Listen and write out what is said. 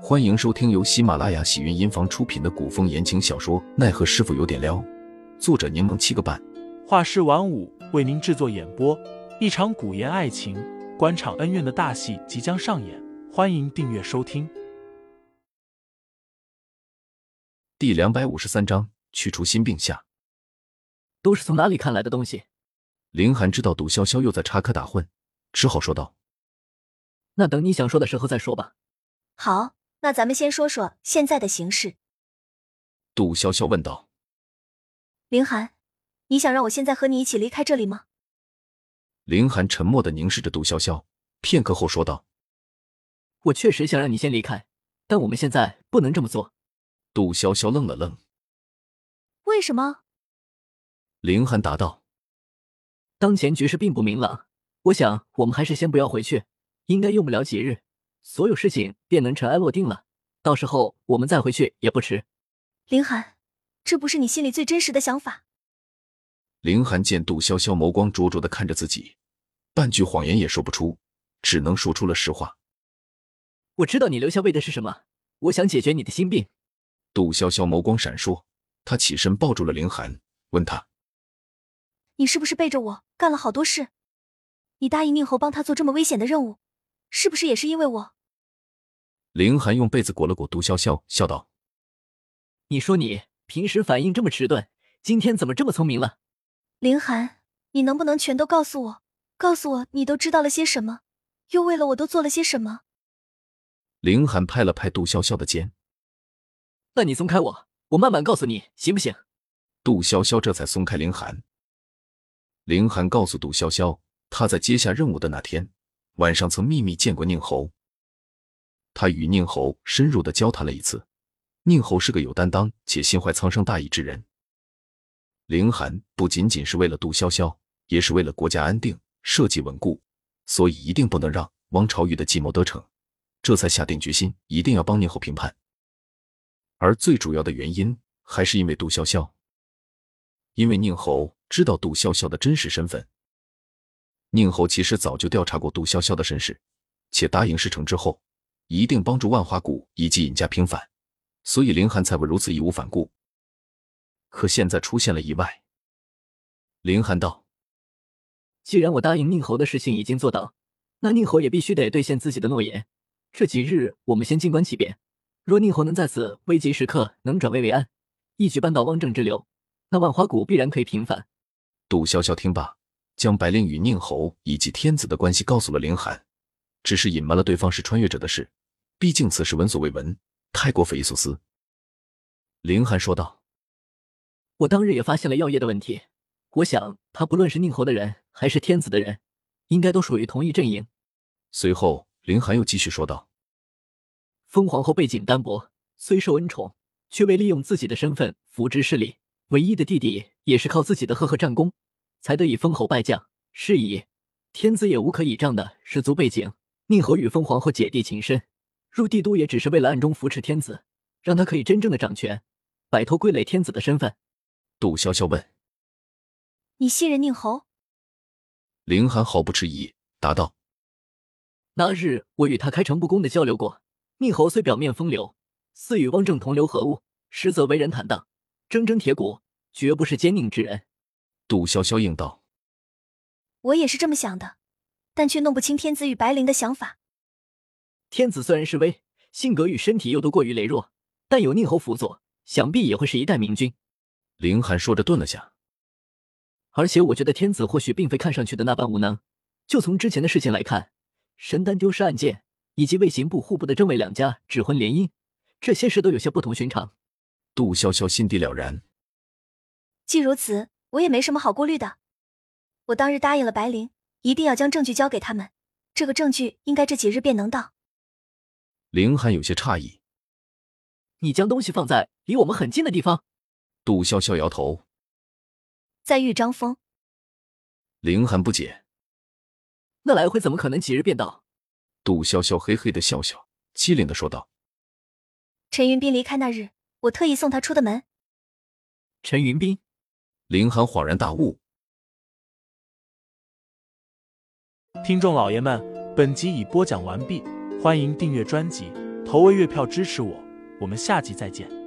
欢迎收听由喜马拉雅喜云音房出品的古风言情小说《奈何师傅有点撩》，作者柠檬七个半，画师晚舞为您制作演播。一场古言爱情、官场恩怨的大戏即将上演，欢迎订阅收听。第两百五十三章：去除心病下。都是从哪里看来的东西？林寒知道杜潇潇又在插科打诨，只好说道：“那等你想说的时候再说吧。”好。那咱们先说说现在的形势。杜潇潇问道：“凌寒，你想让我现在和你一起离开这里吗？”凌寒沉默的凝视着杜潇潇，片刻后说道：“我确实想让你先离开，但我们现在不能这么做。”杜潇潇愣了愣：“为什么？”凌寒答道：“当前局势并不明朗，我想我们还是先不要回去，应该用不了几日。”所有事情便能尘埃落定了，到时候我们再回去也不迟。林寒，这不是你心里最真实的想法。林寒见杜潇潇眸光灼灼的看着自己，半句谎言也说不出，只能说出了实话。我知道你留下为的是什么，我想解决你的心病。杜潇潇眸光闪烁，她起身抱住了林寒，问他：“你是不是背着我干了好多事？你答应宁侯帮他做这么危险的任务？”是不是也是因为我？凌寒用被子裹了裹杜潇潇，笑道：“你说你平时反应这么迟钝，今天怎么这么聪明了？”凌寒，你能不能全都告诉我？告诉我你都知道了些什么，又为了我都做了些什么？凌寒拍了拍杜潇潇的肩：“那你松开我，我慢慢告诉你，行不行？”杜潇潇这才松开凌寒。凌寒告诉杜潇潇，他在接下任务的那天。晚上曾秘密见过宁侯，他与宁侯深入的交谈了一次。宁侯是个有担当且心怀苍生大义之人。凌寒不仅仅是为了杜潇潇，也是为了国家安定、社稷稳固，所以一定不能让汪朝玉的计谋得逞，这才下定决心一定要帮宁侯平叛。而最主要的原因还是因为杜潇潇，因为宁侯知道杜潇潇的真实身份。宁侯其实早就调查过杜潇潇的身世，且答应事成之后一定帮助万花谷以及尹家平反，所以凌寒才会如此义无反顾。可现在出现了意外。凌寒道：“既然我答应宁侯的事情已经做到，那宁侯也必须得兑现自己的诺言。这几日我们先静观其变，若宁侯能在此危急时刻能转危为安，一举扳倒汪正之流，那万花谷必然可以平反。”杜潇潇听罢。将白灵与宁侯以及天子的关系告诉了凌寒，只是隐瞒了对方是穿越者的事。毕竟此事闻所未闻，太过匪夷所思。林寒说道：“我当日也发现了药业的问题，我想他不论是宁侯的人还是天子的人，应该都属于同一阵营。”随后，林寒又继续说道：“封皇后背景单薄，虽受恩宠，却未利用自己的身份扶植势力。唯一的弟弟也是靠自己的赫赫战功。”才得以封侯拜将，是以天子也无可倚仗的氏族背景。宁侯与封皇后姐弟情深，入帝都也只是为了暗中扶持天子，让他可以真正的掌权，摆脱傀儡天子的身份。杜潇潇问：“你信任宁侯？”林寒毫不迟疑答道：“那日我与他开诚布公的交流过，宁侯虽表面风流，似与汪正同流合污，实则为人坦荡，铮铮铁骨，绝不是奸佞之人。”杜潇潇应道：“我也是这么想的，但却弄不清天子与白灵的想法。天子虽然示威，性格与身体又都过于羸弱，但有宁侯辅佐，想必也会是一代明君。”凌寒说着顿了下，而且我觉得天子或许并非看上去的那般无能。就从之前的事情来看，神丹丢失案件，以及卫刑部、户部的政委两家指婚联姻，这些事都有些不同寻常。杜潇潇心底了然。既如此。我也没什么好顾虑的。我当日答应了白灵，一定要将证据交给他们。这个证据应该这几日便能到。凌寒有些诧异：“你将东西放在离我们很近的地方？”杜潇潇摇头：“在豫章峰。”凌寒不解：“那来回怎么可能几日便到？”杜潇潇嘿嘿的笑笑，机灵的说道：“陈云斌离开那日，我特意送他出的门。”陈云斌。凌寒恍然大悟。听众老爷们，本集已播讲完毕，欢迎订阅专辑。投喂月票支持我，我们下集再见。